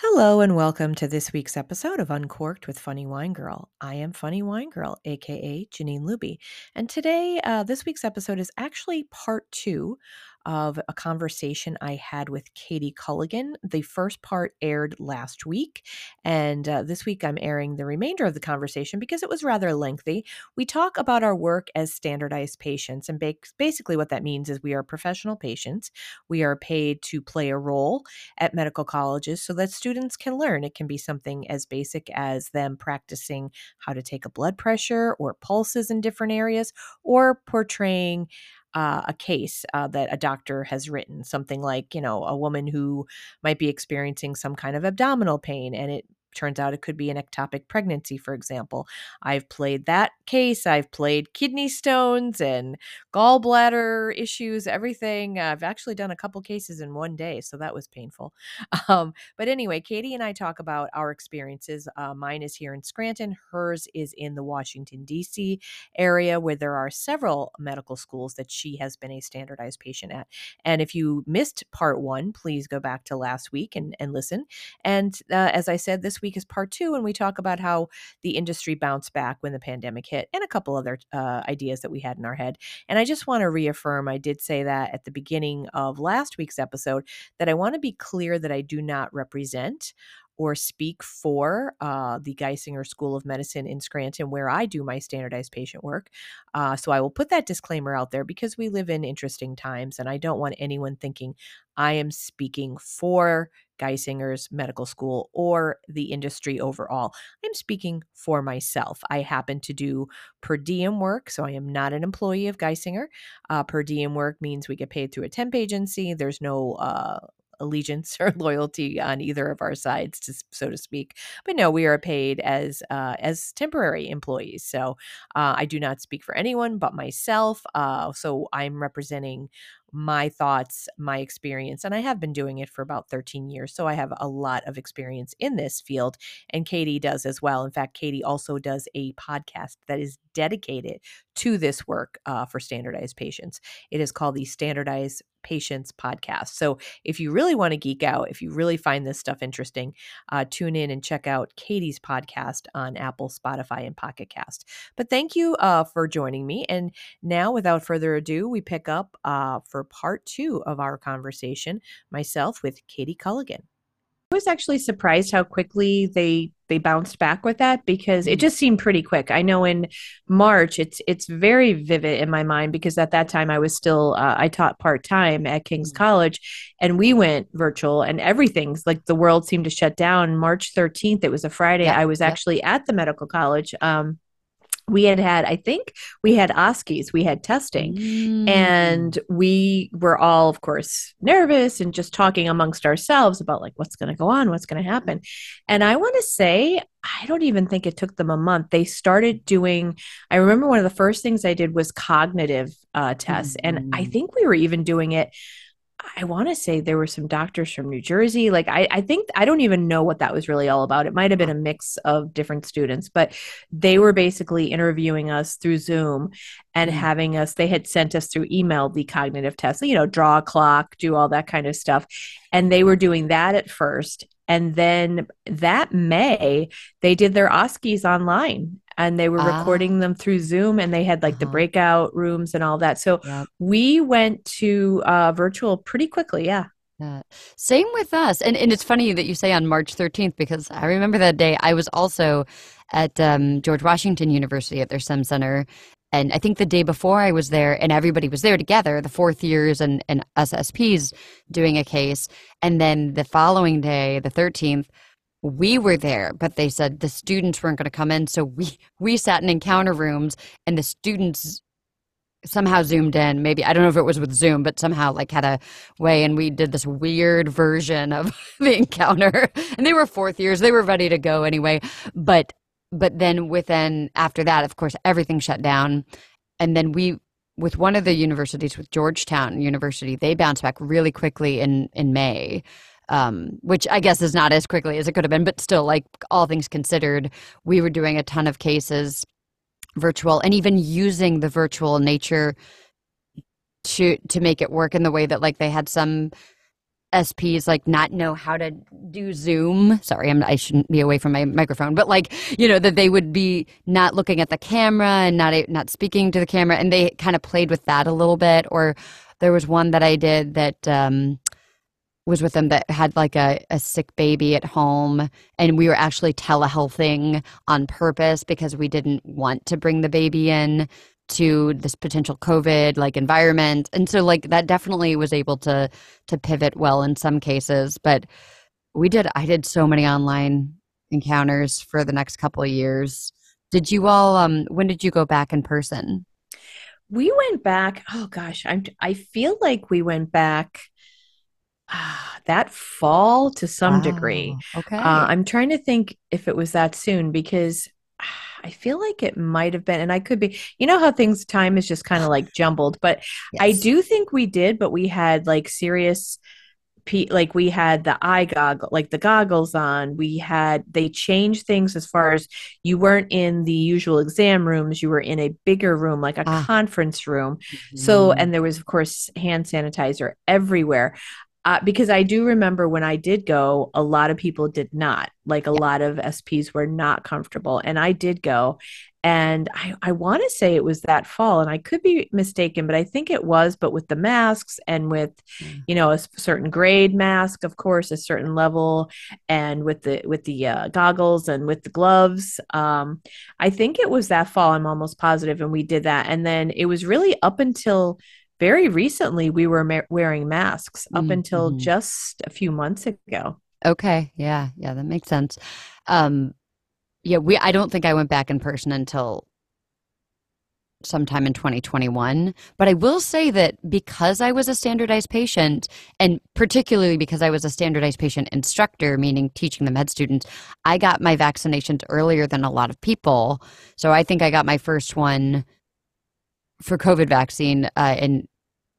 Hello and welcome to this week's episode of Uncorked with Funny Wine Girl. I am Funny Wine Girl, aka Janine Luby, and today, uh, this week's episode is actually part two of a conversation I had with Katie Culligan. The first part aired last week, and uh, this week I'm airing the remainder of the conversation because it was rather lengthy. We talk about our work as standardized patients, and basically what that means is we are professional patients. We are paid to play a role at medical colleges so that students can learn. It can be something as basic as them practicing how to take a blood pressure or pulses in different areas, or portraying uh, a case uh, that a doctor has written, something like, you know, a woman who might be experiencing some kind of abdominal pain and it turns out it could be an ectopic pregnancy, for example. I've played that case. I've played kidney stones and gallbladder issues, everything. I've actually done a couple cases in one day, so that was painful. Um, but anyway, Katie and I talk about our experiences. Uh, mine is here in Scranton, hers is in the Washington, D.C. area, where there are several medical schools that she has been a standardized patient at. And if you missed part one, please go back to last week and, and listen. And uh, as I said, this week is part two, and we talk about how the industry bounced back when the pandemic hit and a couple other uh, ideas that we had in our head. And I just want to reaffirm I did say that at the beginning of last week's episode that I want to be clear that I do not represent or speak for uh, the Geisinger School of Medicine in Scranton, where I do my standardized patient work. Uh, so I will put that disclaimer out there because we live in interesting times, and I don't want anyone thinking I am speaking for Geisinger's medical school or the industry overall. I'm speaking for myself. I happen to do per diem work, so I am not an employee of Geisinger. Uh, per diem work means we get paid through a temp agency. There's no uh, allegiance or loyalty on either of our sides, to, so to speak. But no, we are paid as uh, as temporary employees. So uh, I do not speak for anyone but myself. Uh, so I'm representing my thoughts, my experience, and I have been doing it for about 13 years. So I have a lot of experience in this field, and Katie does as well. In fact, Katie also does a podcast that is dedicated to this work uh, for standardized patients. It is called the Standardized Patients Podcast. So if you really want to geek out, if you really find this stuff interesting, uh, tune in and check out Katie's podcast on Apple, Spotify, and Pocket Cast. But thank you uh, for joining me. And now, without further ado, we pick up uh, for part two of our conversation, myself with Katie Culligan. I was actually surprised how quickly they they bounced back with that because it mm. just seemed pretty quick. I know in March it's it's very vivid in my mind because at that time I was still uh, I taught part time at King's mm-hmm. College and we went virtual and everything's like the world seemed to shut down. March 13th it was a Friday. I was actually at the medical college um, we had had i think we had OSCEs we had testing mm. and we were all of course nervous and just talking amongst ourselves about like what's going to go on what's going to happen and i want to say i don't even think it took them a month they started doing i remember one of the first things i did was cognitive uh, tests mm. and i mm. think we were even doing it I want to say there were some doctors from New Jersey. Like, I, I think, I don't even know what that was really all about. It might have been a mix of different students, but they were basically interviewing us through Zoom and mm-hmm. having us, they had sent us through email the cognitive test, you know, draw a clock, do all that kind of stuff. And they were doing that at first. And then that May, they did their OSCEs online and they were ah. recording them through Zoom and they had like uh-huh. the breakout rooms and all that. So yep. we went to uh, virtual pretty quickly. Yeah. Yeah. Same with us. And, and it's funny that you say on March 13th because I remember that day I was also at um, George Washington University at their STEM Center. And I think the day before I was there and everybody was there together, the fourth years and, and SSPs doing a case. And then the following day, the 13th, we were there, but they said the students weren't going to come in. So we, we sat in encounter rooms and the students somehow zoomed in. Maybe i don't know if it was with zoom but somehow like had a way and we did this weird version of the encounter. And they were fourth years they were ready to go anyway. But but then within after that of course everything shut down. And then we with one of the universities with georgetown university they bounced back really quickly in in may um, which I guess is not as quickly as it could have been, but still, like all things considered, we were doing a ton of cases virtual and even using the virtual nature to to make it work in the way that like they had some SPs like not know how to do Zoom. Sorry, I'm, I shouldn't be away from my microphone, but like you know that they would be not looking at the camera and not not speaking to the camera, and they kind of played with that a little bit. Or there was one that I did that um, was with them that had like a, a sick baby at home, and we were actually telehealthing on purpose because we didn't want to bring the baby in to this potential covid like environment. And so like that definitely was able to to pivot well in some cases but we did i did so many online encounters for the next couple of years. Did you all um when did you go back in person? We went back oh gosh i'm i feel like we went back that fall to some degree okay uh, i'm trying to think if it was that soon because I feel like it might have been, and I could be, you know, how things, time is just kind of like jumbled, but yes. I do think we did, but we had like serious, like we had the eye goggle, like the goggles on. We had, they changed things as far as you weren't in the usual exam rooms, you were in a bigger room, like a ah. conference room. Mm-hmm. So, and there was, of course, hand sanitizer everywhere uh, because I do remember when I did go, a lot of people did not. Like a yeah. lot of SPs were not comfortable. And I did go. And I, I want to say it was that fall, and I could be mistaken, but I think it was. But with the masks and with, mm. you know, a certain grade mask, of course, a certain level, and with the with the uh, goggles and with the gloves, um, I think it was that fall. I'm almost positive, and we did that. And then it was really up until very recently we were ma- wearing masks up mm-hmm. until just a few months ago. Okay, yeah, yeah, that makes sense. Um, yeah, we. I don't think I went back in person until sometime in 2021. But I will say that because I was a standardized patient, and particularly because I was a standardized patient instructor, meaning teaching the med students, I got my vaccinations earlier than a lot of people. So I think I got my first one for COVID vaccine uh, in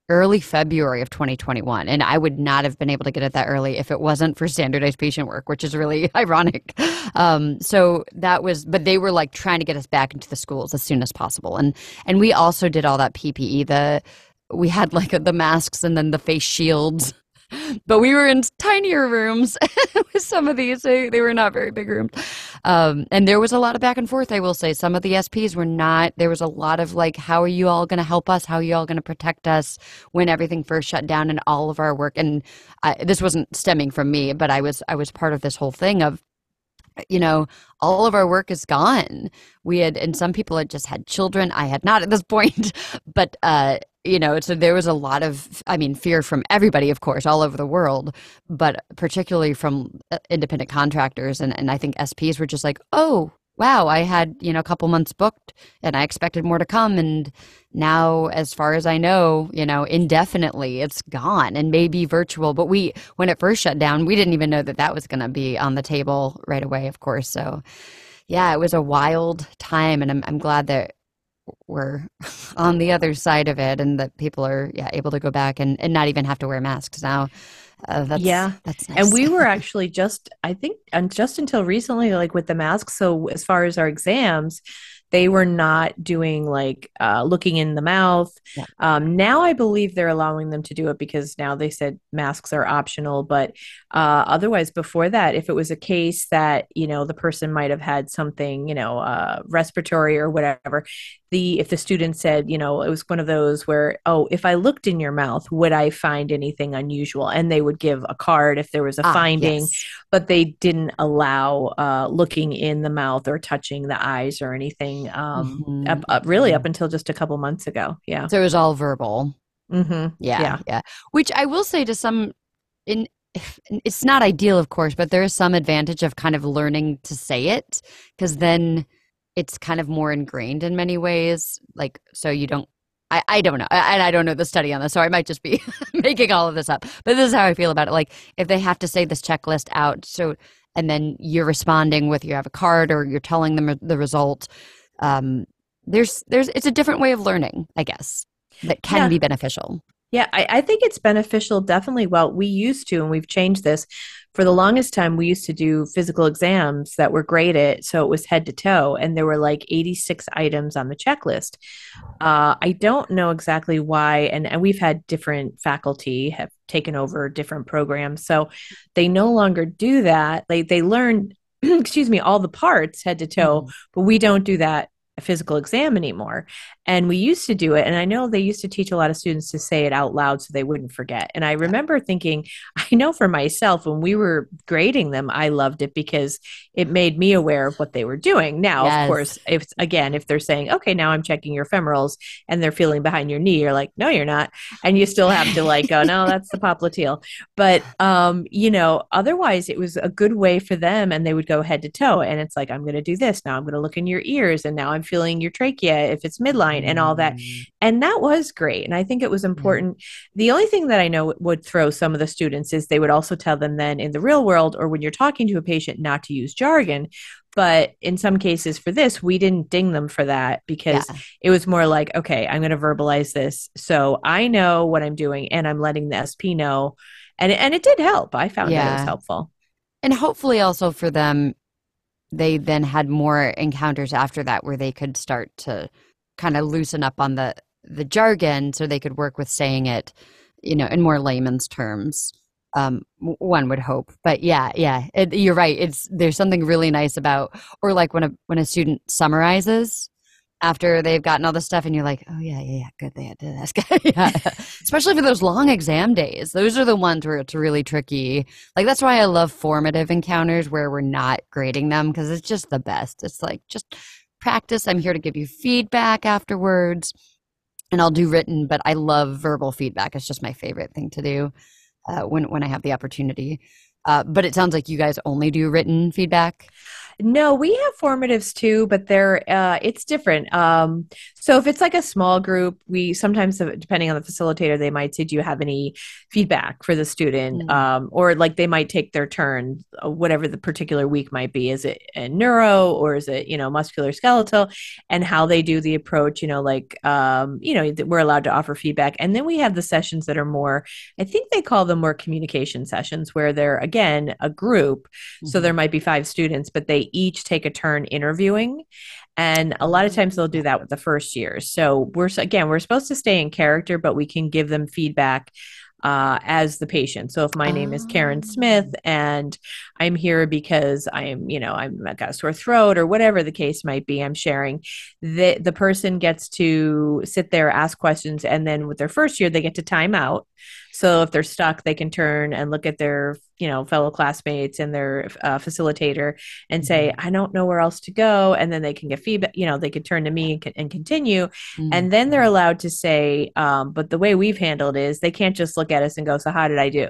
early February of 2021. And I would not have been able to get it that early if it wasn't for standardized patient work, which is really ironic. Um, so that was, but they were like trying to get us back into the schools as soon as possible. And, and we also did all that PPE, the, we had like the masks and then the face shields but we were in tinier rooms with some of these. They, they were not very big rooms. Um, and there was a lot of back and forth, I will say. Some of the SPs were not, there was a lot of like, how are you all going to help us? How are you all going to protect us when everything first shut down and all of our work? And I, this wasn't stemming from me, but I was, I was part of this whole thing of, you know, all of our work is gone. We had, and some people had just had children. I had not at this point, but, uh, you know, so there was a lot of, I mean, fear from everybody, of course, all over the world, but particularly from uh, independent contractors. And, and I think SPs were just like, oh, wow, I had, you know, a couple months booked and I expected more to come. And now, as far as I know, you know, indefinitely it's gone and maybe virtual. But we, when it first shut down, we didn't even know that that was going to be on the table right away, of course. So, yeah, it was a wild time. And I'm, I'm glad that we're on the other side of it and that people are yeah able to go back and, and not even have to wear masks now. Uh, that's, yeah. that's nice. and we were actually just i think and just until recently like with the masks. So as far as our exams they were not doing like uh, looking in the mouth. Yeah. Um, now I believe they're allowing them to do it because now they said masks are optional. But uh, otherwise, before that, if it was a case that you know the person might have had something, you know, uh, respiratory or whatever, the if the student said you know it was one of those where oh if i looked in your mouth would i find anything unusual and they would give a card if there was a ah, finding yes. But they didn't allow uh, looking in the mouth or touching the eyes or anything um, mm-hmm. up, up, really up until just a couple months ago yeah so it was all verbal mm-hmm. yeah, yeah yeah which i will say to some in it's not ideal of course but there is some advantage of kind of learning to say it because then it's kind of more ingrained in many ways. Like, so you don't, I, I don't know. And I, don't know the study on this, so I might just be making all of this up. But this is how I feel about it. Like, if they have to say this checklist out, so, and then you're responding with you have a card or you're telling them the result, um, there's, there's, it's a different way of learning, I guess, that can yeah. be beneficial. Yeah, I, I think it's beneficial, definitely. Well, we used to, and we've changed this. For the longest time, we used to do physical exams that were graded. So it was head to toe, and there were like 86 items on the checklist. Uh, I don't know exactly why, and, and we've had different faculty have taken over different programs. So they no longer do that. They, they learn, excuse me, all the parts head to toe, Mhm. but we don't do that a physical exam anymore. And we used to do it. And I know they used to teach a lot of students to say it out loud so they wouldn't forget. And I remember thinking, I know for myself, when we were grading them, I loved it because it made me aware of what they were doing. Now, Yes. of course, if again, if they're saying, okay, now I'm checking your femorals and they're feeling behind your knee, you're like, no, you're not. And you still have to like go, no, that's the popliteal. But, um, you know, otherwise it was a good way for them and they would go head to toe. And it's like, I'm going to do this. Now I'm going to look in your ears and now I'm feeling your trachea if it's midline and all that. Mm. And that was great. And I think it was important. The only thing that I know would throw some of the students is they would also tell them then in the real world or when you're talking to a patient not to use jargon. But in some cases for this, we didn't ding them for that because Yeah. it was more like, okay, I'm going to verbalize this. So I know what I'm doing and I'm letting the SP know. And, and it did help. I found that it was helpful. And hopefully also for them, they then had more encounters after that where they could start to kind of loosen up on the the jargon so they could work with saying it, you know, in more layman's terms. Um, one would hope, but yeah, yeah, it, you're right. It's there's something really nice about, or like when a when a student summarizes after they've gotten all the stuff, and you're like, oh yeah, yeah, yeah, good, they had to yeah. Especially for those long exam days, those are the ones where it's really tricky. Like that's why I love formative encounters where we're not grading them because it's just the best. It's like just practice. I'm here to give you feedback afterwards, and I'll do written, but I love verbal feedback. It's just my favorite thing to do uh, when when I have the opportunity. Uh, but it sounds like you guys only do written feedback. No, we have formatives too, but they're uh, it's different. Um, so if it's like a small group, we sometimes, depending on the facilitator, they might say, "Do you have any feedback for the student?" Mm. Um, or like they might take their turn, uh, whatever the particular week might be. Is it a neuro or is it you know muscular skeletal? And how they do the approach, you know, like um, you know, we're allowed to offer feedback, and then we have the sessions that are more. I think they call them more communication sessions, where they're again a group so there might be five students, but they each take a turn interviewing. And a lot of times they'll do that with the first years. So we're again, we're supposed to stay in character, but we can give them feedback uh, as the patient. So if my name is Karen Smith and I'm here because I'm, you know, I'm I've got a sore throat or whatever the case might be, I'm sharing. The the person gets to sit there, ask questions, and then with their first year, they get to time out. So if they're stuck, they can turn and look at their, you know, fellow classmates and their uh, facilitator and say, "I don't know where else to go," and then they can get feedback. You know, they could turn to me and, and continue, Mhm. and then they're allowed to say. Um, but the way we've handled is they can't just look at us and go, "So how did I do?"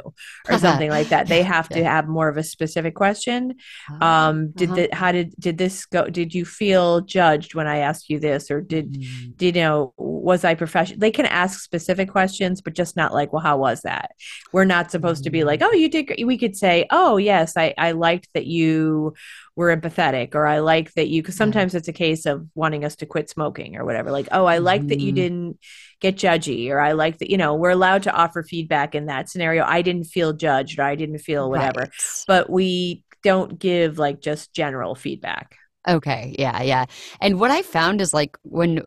or something like that. They have to Yeah. have more of a specific question. Ah, Um, did uh-huh. the, how did did this go? Did you feel judged when I asked you this, or did Mm. did you know was i professional they can ask specific questions but just not like well how was that we're not supposed to be like oh you did great. we could say oh yes i i liked that you were empathetic or i like that you because sometimes it's a case of wanting us to quit smoking or whatever like oh i like that you Mhm. didn't get judgy or i like that you know we're allowed to offer feedback in that scenario i didn't feel judged or i didn't feel whatever Right. but we don't give like just general feedback Okay, yeah, yeah. And what I found is like when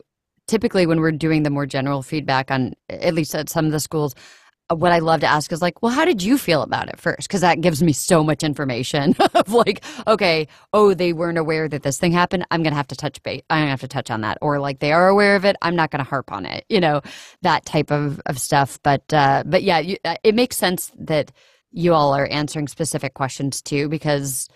typically when we're doing the more general feedback on at least at some of the schools, what I love to ask is like, well, how did you feel about it first? Because that gives me so much information of like, okay, oh, they weren't aware that this thing happened. I'm gonna have to touch base. I'm gonna have to touch on that, or like they are aware of it. I'm not gonna harp on it. You know, that type of of stuff. But uh, but yeah, you, uh, it makes sense that you all are answering specific questions too because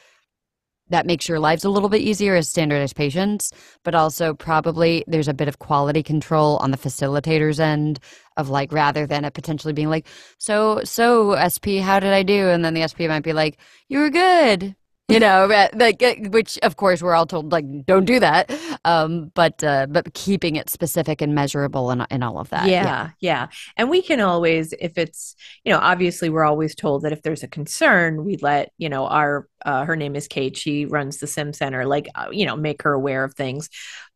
that makes your lives a little bit easier as standardized patients, but also probably there's a bit of quality control on the facilitator's end of like rather than it potentially being like, so so SP, how did I do? And then the SP might be like, you were good. You know, like uh, which of course we're all told like don't do that. Um, but uh, but keeping it specific and measurable and and all of that. yeah, yeah. And we can always, if it's, you know, obviously we're always told that if there's a concern, we let, you know, our uh, her name is Kate. She runs the Sim Center. Like, uh, you know, make her aware of things.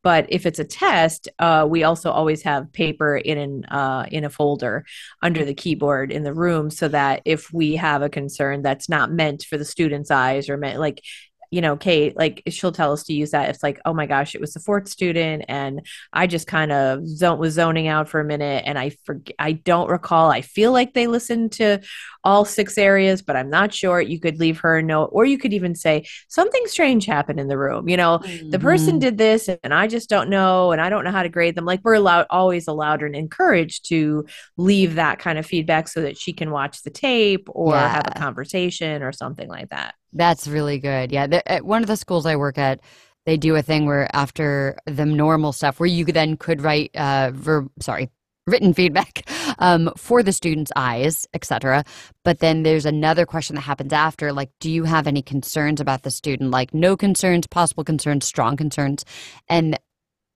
But if it's a test, uh, we also always have paper in an uh, in a folder under the keyboard in the room, so that if we have a concern that's not meant for the student's eyes or meant like you know, Kate, like she'll tell us to use that. It's like, oh my gosh, it was the fourth student, and I just kind of zone was zoning out for a minute, and I forget, I don't recall. I feel like they listened to all six areas, but I'm not sure. You could leave her a note, or you could even say something strange happened in the room. You know, mm-hmm. the person mm-hmm. did this, and I just don't know, and I don't know how to grade them. Like we're allowed, always allowed and encouraged to leave that kind of feedback so that she can watch the tape or yeah. have a conversation or something like that. That's really good. Yeah. The, at one of the schools I work at, they do a thing where after the normal stuff, where you then could write uh, verb, sorry, written feedback um, for the student's eyes, etc. But then there's another question that happens after, like, do you have any concerns about the student? Like, no concerns, possible concerns, strong concerns, and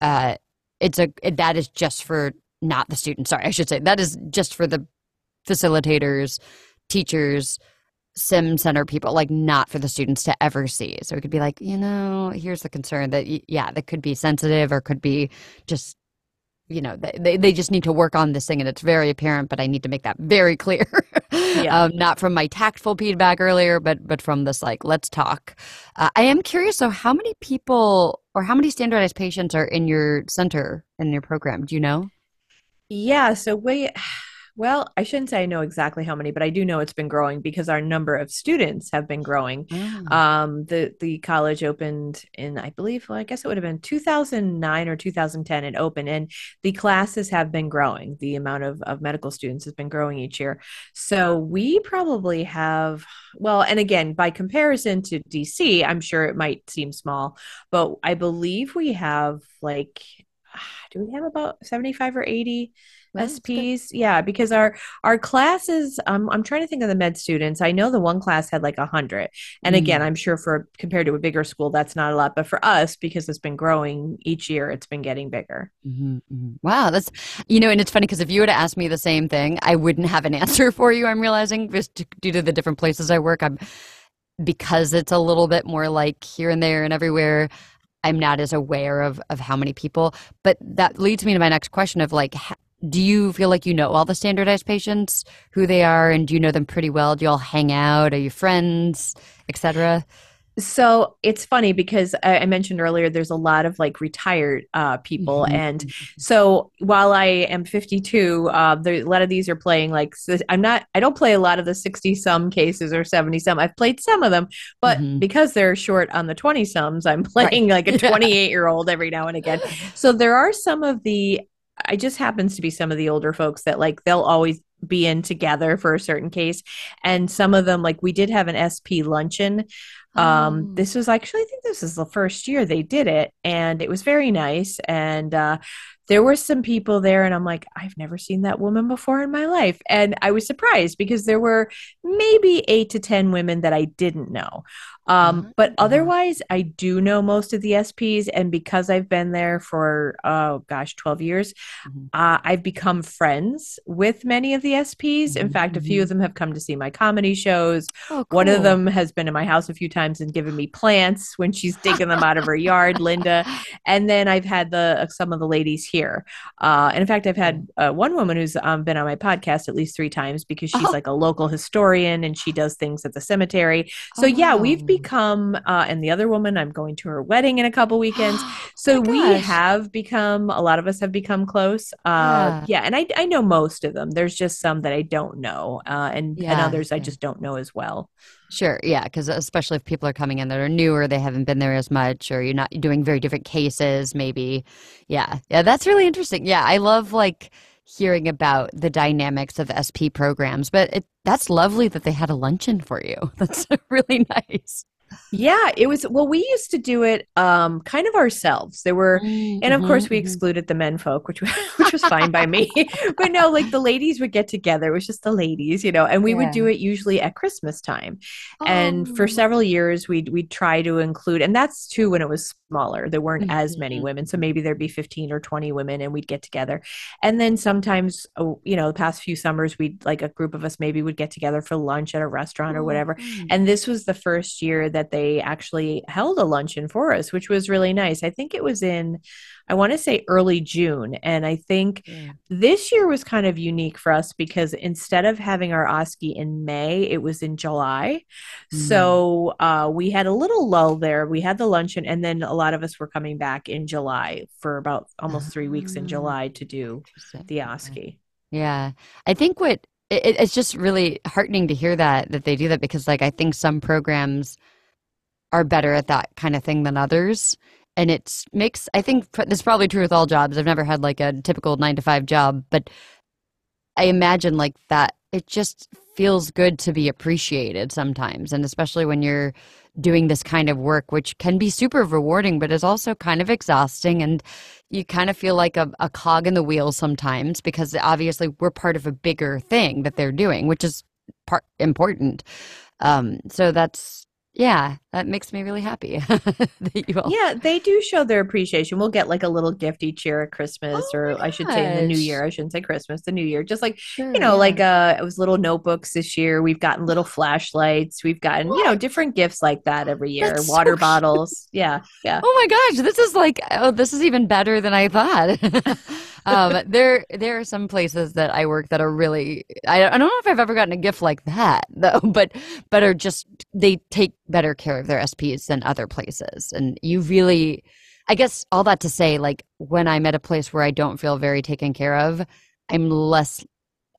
uh, it's a that is just for not the student. Sorry, I should say that is just for the facilitators, teachers, sim center people like not for the students to ever see. So it could be like you know here's the concern that yeah that could be sensitive or could be just you know they, they just need to work on this thing and it's very apparent but i need to make that very clear. Yeah. um, not from my tactful feedback earlier but but from this like let's talk. Uh, i am curious so how many people or how many standardized patients are in your center in your program? Do you know? Yeah so we well, I shouldn't say I know exactly how many, but I do know it's been growing because our number of students have been growing. Mm. Um, the the college opened in, I believe, well, I guess it would have been 2009 or 2010. It opened, and the classes have been growing. The amount of of medical students has been growing each year. So we probably have, well, and again, by comparison to DC, I'm sure it might seem small, but I believe we have like, do we have about 75 or 80? SPs. Yeah, because our our classes, um, I'm trying to think of the med students. I know the one class had like a hundred, and mm. again, I'm sure for compared to a bigger school, that's not a lot. But for us, because it's been growing each year, it's been getting bigger. Mm-hmm, mm-hmm. Wow, that's you know, and it's funny because if you were to ask me the same thing, I wouldn't have an answer for you. I'm realizing just due to the different places I work, I'm because it's a little bit more like here and there and everywhere. I'm not as aware of of how many people, but that leads me to my next question of like do you feel like you know all the standardized patients, who they are, and do you know them pretty well? Do you all hang out? Are you friends, etc.? So it's funny because I, mentioned earlier there's a lot of like retired uh, people, mm-hmm. and so while I am 52, uh, there, a lot of these are playing like I'm not. I don't play a lot of the 60 some cases or 70 some. I've played some of them, but mm-hmm. because they're short on the 20 sums, I'm playing right. like a 28 year old every now and again. So there are some of the I just happens to be some of the older folks that like they'll always be in together for a certain case. And some of them, like we did have an SP luncheon. Um, oh. this was actually, I think this is the first year they did it, and it was very nice. And uh, there were some people there, and I'm like, I've never seen that woman before in my life. And I was surprised because there were maybe eight to 10 women that I didn't know. Um, mm-hmm. But mm-hmm. otherwise, I do know most of the SPs. And because I've been there for, oh gosh, 12 years, mm-hmm. uh, I've become friends with many of the SPs. In fact, a few mm-hmm. of them have come to see my comedy shows. Oh, cool. One of them has been in my house a few times and given me plants when she's digging them out of her yard, Linda. And then I've had the uh, some of the ladies here. Uh, and in fact, I've had uh, one woman who's um, been on my podcast at least three times because she's oh. like a local historian and she does things at the cemetery. So, oh, yeah, we've become, uh, and the other woman, I'm going to her wedding in a couple weekends. So we have become, a lot of us have become close. Uh, yeah. yeah. And I, I know most of them. There's just some that I don't know, uh, and, yeah, and others yeah. I just don't know as well. Sure, yeah, because especially if people are coming in that are newer, they haven't been there as much, or you're not doing very different cases, maybe. Yeah, yeah, that's really interesting. Yeah, I love like hearing about the dynamics of SP programs, but it, that's lovely that they had a luncheon for you. That's really nice. Yeah, it was well, we used to do it um kind of ourselves. There were Mm, and of course we mhm, mhm. excluded the men folk, which was which was fine by me. But no, like the ladies would get together. It was just the ladies, you know, and we would do it usually at Christmas time. And for Oh. several years we'd we'd try to include and that's too when it was smaller. There weren't as many Mhm. women. So maybe there'd be 15 or 20 women and we'd get together. And then sometimes oh, you know, the past few summers we'd like a group of us maybe would get together for lunch at a restaurant or Oh, whatever and this was the first year that they actually held a luncheon for us, which was really nice. I think it was in, I want to say early June. And I think Yeah. this year was kind of unique for us because instead of having our OSCE in May, it was in July. Mm. So uh, we had a little lull there. We had the luncheon, and then a lot of us were coming back in July for about almost three weeks in Ah, July to do the. OSCE. Yeah. I think what it, it- it's just really heartening to hear that that they do that because like I think some programs are better at that kind of thing than others. And it's makes I think this is probably true with all jobs. I've never had like a typical nine to five job, but I imagine like that it just feels good to be appreciated sometimes. And especially when you're doing this kind of work, which can be super rewarding, but is also kind of exhausting. And you kind of feel like a, a cog in the wheel sometimes because obviously we're part of a bigger thing that they're doing, which is part important. Um, so that's yeah, that makes me really happy that you all. Yeah, they do show their appreciation. We'll get like a little gift each year at Christmas, Oh or I should say in the new year. I shouldn't say Christmas, the new year. Just like, you know, yeah. like uh it was little notebooks this year. We've gotten little flashlights. We've gotten, you know, different gifts like that every year. That's so Water cute. bottles. Yeah, yeah. Oh my gosh, this is like oh, this is even better than I thought. um, there there are some places that I work that are really I, I don't know if I've ever gotten a gift like that though, but but are just they take better care of their SPs than other places, and you really. I guess all that to say, like when I'm at a place where I don't feel very taken care of, I'm less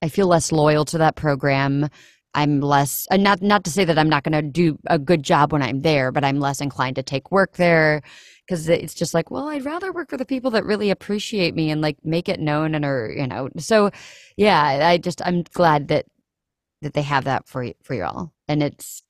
I feel less loyal to that program. I'm less, not not to say that I'm not going to do a good job when I'm there, but I'm less inclined to take work there because it's just like, well, I'd rather work for the people that really appreciate me and like make it known and are you know. So, yeah, I just I'm glad that that they have that for for y'all, and it's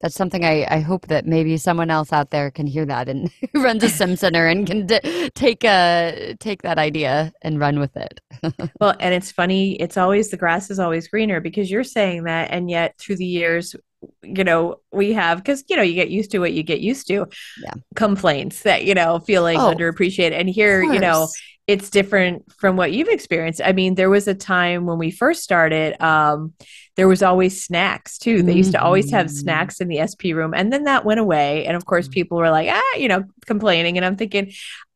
that's something I, I hope that maybe someone else out there can hear that and runs a sim center and can d- take uh take that idea and run with it. Well, and it's funny, it's always the grass is always greener because you're saying that, and yet through the years, you know, we have because you know, you get used to what you get used to. Yeah. complaints that you know feeling Oh, underappreciated and here you know. It's different from what you've experienced i mean there was a time when we first started um there was always snacks too they used to always have Mhm. snacks in the sp room and then that went away and of course people were like ah you know complaining and i'm thinking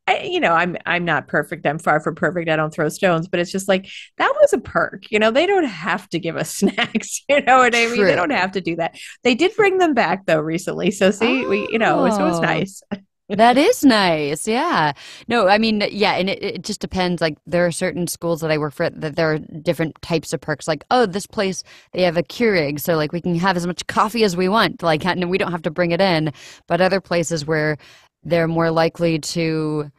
I, you know, I'm I'm not perfect. I'm far from perfect. I don't throw stones, but it's just like that was a perk. You know, they don't have to give us snacks. You know what I mean? They don't have to do that. They did bring them back though recently. So see, we you know, so it was Oh, nice. that is nice. Yeah. No, I mean, yeah, and it, it just depends. Like, there are certain schools that I work for that there are different types of perks. Like, oh, this place, they have a Keurig, so like we can have as much coffee as we want. Like, and we don't have to bring it in. But other places where they're more likely to,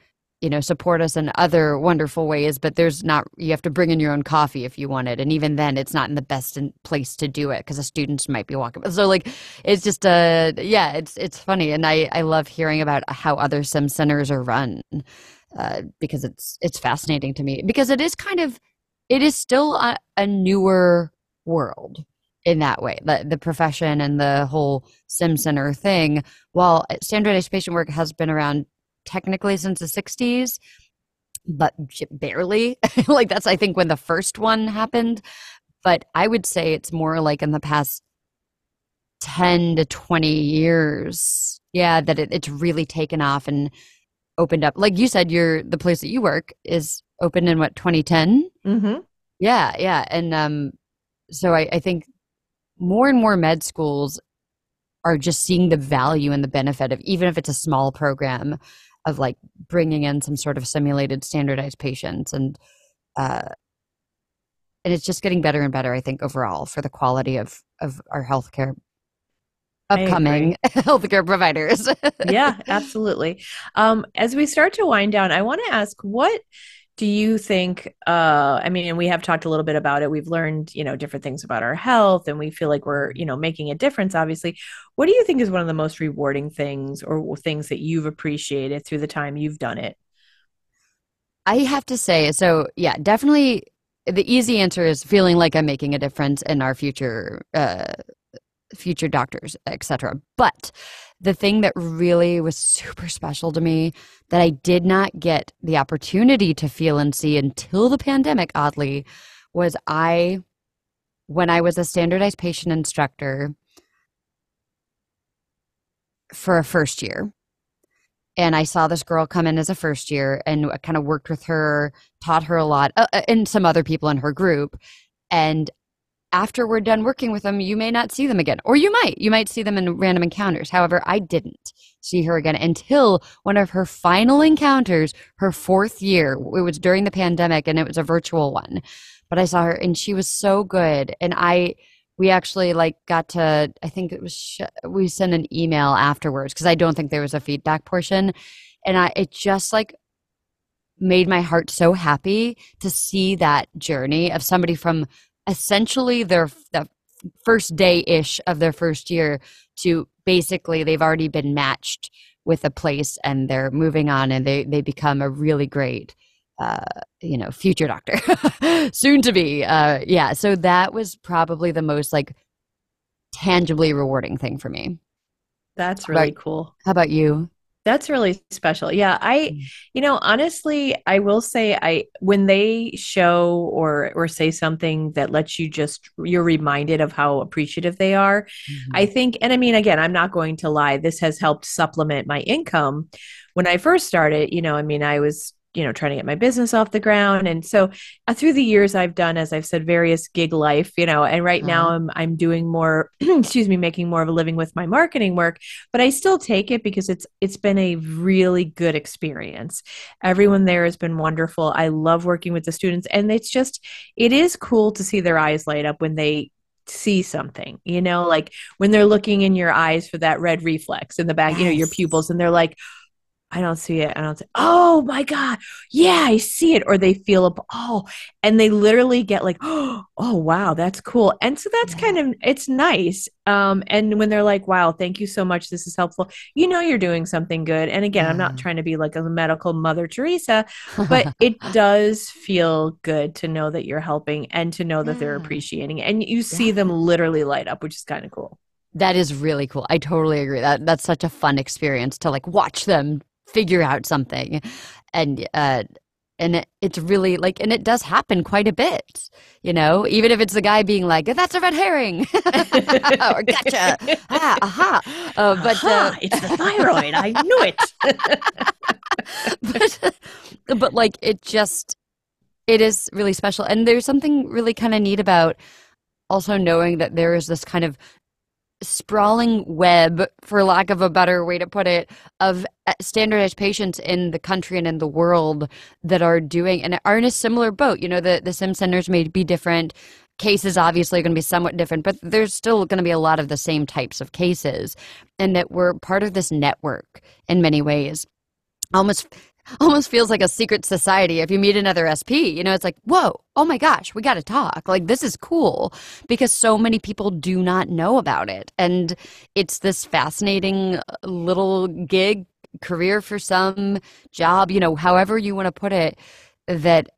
you know, support us in other wonderful ways, but there's not, you have to bring in your own coffee if you want it. And even then, it's not in the best in place to do it because the students might be walking. So, like, it's just a yeah, it's it's funny, and I I love hearing about how other sim centers are run, uh, because it's it's fascinating to me because it is kind of it is still a, a newer world in that way, the the profession and the whole sim center thing. While standardized patient work has been around technically since the '60s, but barely. like that's I think when the first one happened. But I would say it's more like in the past 10 to 20 years yeah that it, it's really taken off and opened up like you said your the place that you work is open in what 2010 hmm yeah yeah and um so I, I think more and more med schools are just seeing the value and the benefit of even if it's a small program of like bringing in some sort of simulated standardized patients and uh and it's just getting better and better i think overall for the quality of of our healthcare upcoming healthcare providers. Yeah, absolutely. Um, as we start to wind down, I want to ask what do you think uh i mean and we have talked a little bit about it. We've learned you know different things about our health and we feel like we're you know making a difference obviously. What do you think is one of the most rewarding things or things that you've appreciated through the time you've done it? I have to say so yeah definitely the easy answer is feeling like i'm making a difference in our future uh future doctors etc but the thing that really was super special to me that I did not get the opportunity to feel and see until the pandemic, oddly, was I, when I was a standardized patient instructor for a first year, and I saw this girl come in as a first year and kind of worked with her, taught her a lot, uh, uh, and some other people in her group. And after we're done working with them, you may not see them again. Or you might. You might see them in random encounters. However, I didn't see her again until one of her final encounters, her fourth year. It was during the pandemic and it was a virtual one. But I saw her and she was so good. And I, we actually like got to, I think it was, we sent an email afterwards because I don't think there was a feedback portion. And I, it just like made my heart so happy to see that journey of somebody from essentially their the first day ish of their first year to basically they've already been matched with a place and they're moving on and they they become a really great uh, you know future doctor. Soon to be uh, yeah so that was probably the most like tangibly rewarding thing for me. That's really cool. how about you that's really special. Yeah, I mm. you know, honestly, I will say I when they show or or say something that lets you just you're reminded of how appreciative they are. Mm-hmm. I think and I mean again, I'm not going to lie, this has helped supplement my income. When I first started, you know, I mean, I was you know trying to get my business off the ground and so uh, through the years i've done as i've said various gig life you know and right uh-huh. now i'm i'm doing more excuse me making more of a living with my marketing work but i still take it because it's it's been a really good experience everyone there has been wonderful i love working with the students and it's just it is cool to see their eyes light up when they see something you know like when they're looking in your eyes for that red reflex in the back yes. you know your pupils and they're like I don't see it. I don't say, oh my God, yeah, I see it. Or they feel up, oh, and they literally get like, oh, wow, that's cool. And so that's yeah. kind of it's nice. Um, and when they're like, wow, thank you so much, this is helpful, you know you're doing something good. And again, yeah. I'm not trying to be like a medical Mother Teresa, but it does feel good to know that you're helping and to know that yeah. they're appreciating it. And you see them literally light up, which is kind of cool. That is really cool. I totally agree. That that's such a fun experience to like watch them figure out something. And uh and it, it's really like and it does happen quite a bit you know? Even if it's the guy being like that's a red herring. Or gotcha. Ah, aha. Uh, but aha, uh, it's the thyroid. I knew it. But, but like it just it is really special. And there's something really kind of neat about also knowing that there is this kind of sprawling web, for lack of a better way to put it, of uh, standardized patients in the country and in the world that are doing and are in a similar boat. You know, the, the SIM centers may be different. Cases obviously are going to be somewhat different, but there's still going to be a lot of the same types of cases, and that we're part of this network in many ways. Almost almost feels like a secret society if you meet another SP. You know, it's like, whoa, oh my gosh, we got to talk. Like, this is cool because so many people do not know about it. And it's this fascinating uh, little gig career for some job, you know, however you want to put it, that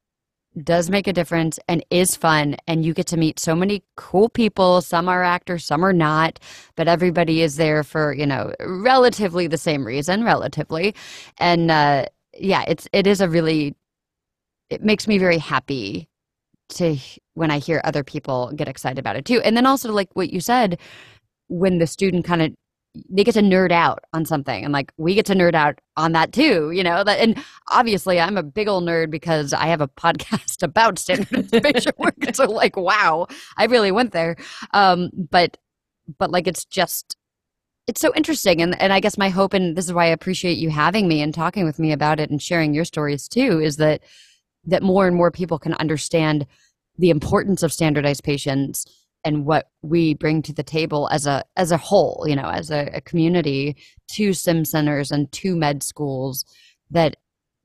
does make a difference and is fun and you get to meet so many cool people some are actors some are not but everybody is there for you know relatively the same reason relatively and uh yeah, it's it is a really it makes me very happy to when I hear other people get excited about it too. And then also like what you said when the student kind of they get to nerd out on something and like we get to nerd out on that too you know that and obviously i'm a big old nerd because i have a podcast about standardization work so like wow i really went there um but but like it's just it's so interesting and, and i guess my hope and this is why i appreciate you having me and talking with me about it and sharing your stories too is that that more and more people can understand the importance of standardized patients and what we bring to the table as a as a whole you know as a, a community to sim centers and to med schools that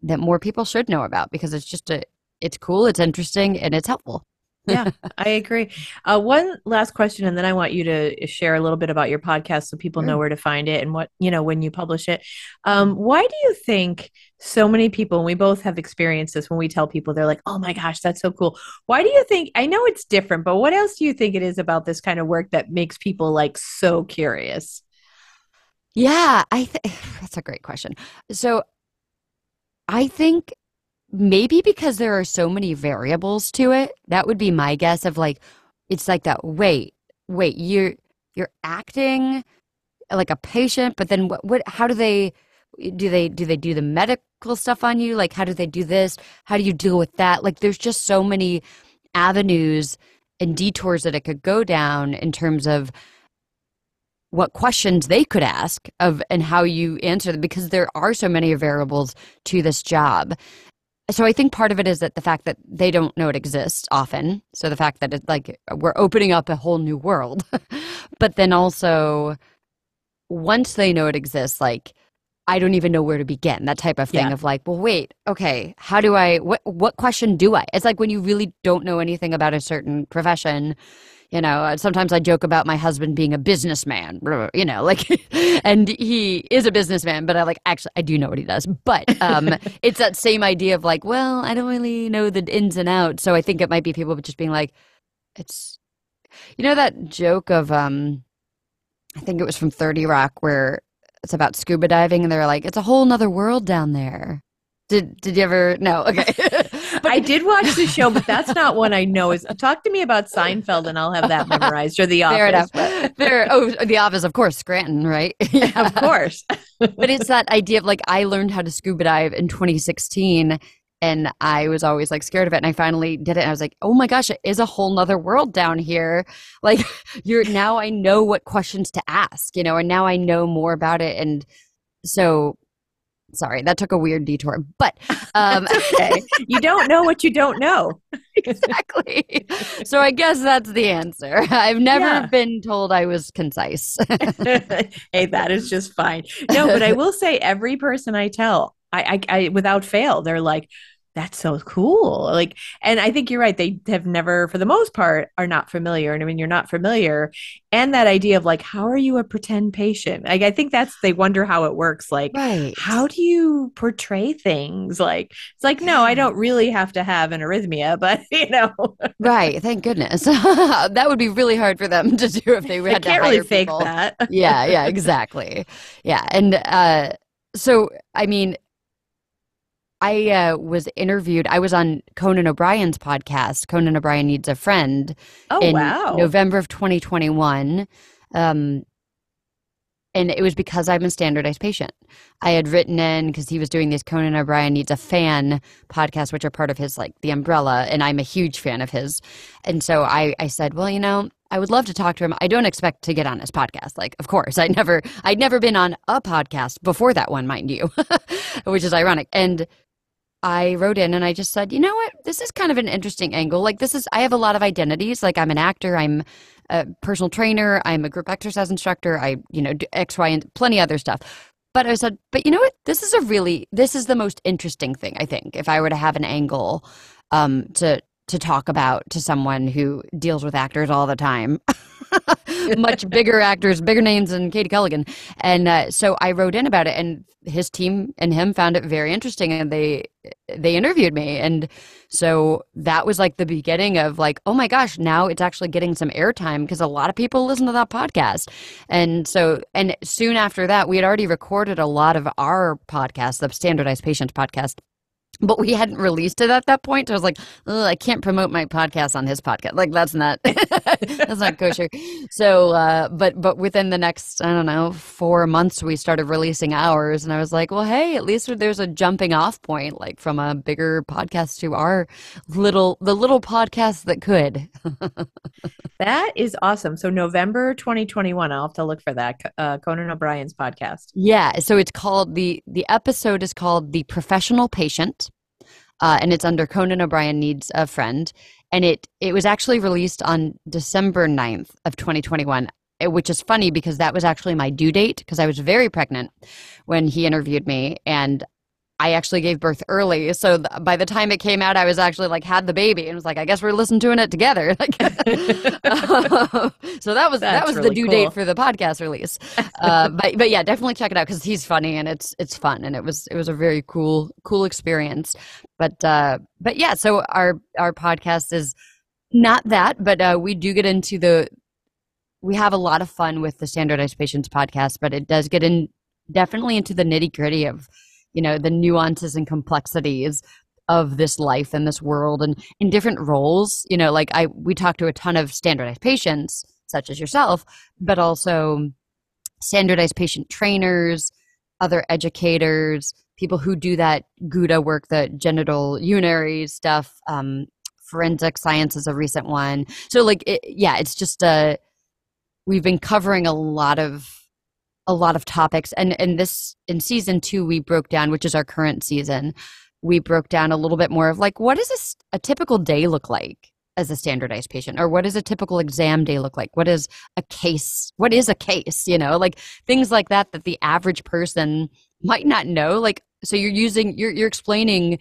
that more people should know about because it's just a it's cool, it's interesting, and it's helpful. Yeah, I agree. Uh, one last question, and then I want you to share a little bit about your podcast so people know where to find it and what you know when you publish it. Um, why do you think so many people, and we both have experienced this when we tell people, they're like, "Oh my gosh, that's so cool." Why do you think? I know it's different, but what else do you think it is about this kind of work that makes people like so curious? Yeah, I think that's a great question. So, I think maybe because there are so many variables to it that would be my guess of like it's like that wait wait you're you're acting like a patient but then what, what how do they do they do they do the medical stuff on you? Like how do they do this? How do you deal with that? Like there's just so many avenues and detours that it could go down in terms of what questions they could ask of and how you answer them because there are so many variables to this job so I think part of it is that the fact that they don't know it exists often. So the fact that it's like we're opening up a whole new world. but then also once they know it exists, like I don't even know where to begin. That type of thing yeah. of like, well, wait, okay, how do I what what question do I? It's like when you really don't know anything about a certain profession you know uh, sometimes i joke about my husband being a businessman you know like and he is a businessman but i like actually i do know what he does. But um it's that same idea of like well i don't really know the ins and outs. So i think it might be people just being like it's you know that joke of um i think it was from 30 rock where it's about scuba diving and they're like it's a whole nother world down there. Did did you ever no okay I did watch the show, but that's not one I know. Is talk to me about Seinfeld, and I'll have that memorized. Or The Office. Fair enough. Fair. Oh, The Office, of course, Scranton, right? yeah, of course. but it's that idea of like I learned how to scuba dive in 2016, and I was always like scared of it. And I finally did it. And I was like, oh my gosh, it is a whole nother world down here. Like you're now I know what questions to ask, you know, and now I know more about it. And so sorry, that took a weird detour, but um, okay. you don't know what you don't know. exactly. So I guess that's the answer. I've never yeah. been told I was concise. hey, that is just fine. No, but I will say every person I tell, I, I, I without fail, they're like, that's so cool. Like, and I think you're right. They have never, for the most part, are not familiar. And I mean, you're not familiar. And that idea of like, how are you a pretend patient? Like, I think that's, they wonder how it works. Like, right. how do you portray things? Like, it's like, no, I don't really have to have an arrhythmia, but you know. right. Thank goodness. that would be really hard for them to do if they had to can't really fake people. that. yeah. Yeah. Exactly. Yeah. And, uh, so, I mean, I uh, was interviewed. I was on Conan O'Brien's podcast. Conan O'Brien needs a friend. Oh in wow! November of 2021, um, and it was because I'm a standardized patient. I had written in because he was doing these Conan O'Brien needs a fan podcast, which are part of his like the umbrella, and I'm a huge fan of his. And so I, I said, well, you know, I would love to talk to him. I don't expect to get on his podcast. Like, of course, I never, I'd never been on a podcast before that one, mind you, which is ironic. And I wrote in and I just said, you know what? This is kind of an interesting angle. Like, this is, I have a lot of identities. Like, I'm an actor, I'm a personal trainer, I'm a group exercise instructor, I, you know, do X, Y, and plenty other stuff. But I said, but you know what? This is a really, this is the most interesting thing, I think, if I were to have an angle um, to, to talk about to someone who deals with actors all the time. much bigger actors, bigger names than Katie Culligan. And uh, so I wrote in about it, and his team and him found it very interesting, and they they interviewed me, and so that was like the beginning of like, oh my gosh, now it's actually getting some airtime because a lot of people listen to that podcast, and so and soon after that, we had already recorded a lot of our podcast, the Standardized Patients podcast but we hadn't released it at that point. So I was like, I can't promote my podcast on his podcast. Like that's not that's not kosher. So, uh, but but within the next I don't know four months, we started releasing ours, and I was like, well, hey, at least there's a jumping off point, like from a bigger podcast to our little the little podcast that could. that is awesome. So November 2021, I'll have to look for that. Uh, Conan O'Brien's podcast. Yeah. So it's called the the episode is called the Professional Patient uh, and it's under Conan O'Brien Needs a Friend. And it it was actually released on December 9th of 2021, eh, which is funny because that was actually my due date because I was very pregnant when he interviewed me. And I actually gave birth early. So th- by the time it came out, I was actually like had the baby and was like, I guess we're listening to it together. Like, so that was That's that was really the due cool. date for the podcast release. Uh, but but yeah, definitely check it out because he's funny and it's it's fun and it was it was a very cool cool experience. But uh, but yeah, so our our podcast is not that, but uh, we do get into the we have a lot of fun with the standardized patients podcast, but it does get in definitely into the nitty gritty of you know the nuances and complexities of this life and this world and in different roles you know like i we talk to a ton of standardized patients such as yourself but also standardized patient trainers other educators people who do that GUTA work the genital urinary stuff um, forensic science is a recent one. So like it, yeah it's just a uh, we've been covering a lot of a lot of topics. And in this in season two we broke down which is our current season we broke down a little bit more of like what does a, a typical day look like as a standardized patient? Or what does a typical exam day look like? What is a case what is a case you know? Like things like that that the average person might not know. Like so you're using you're, you're explaining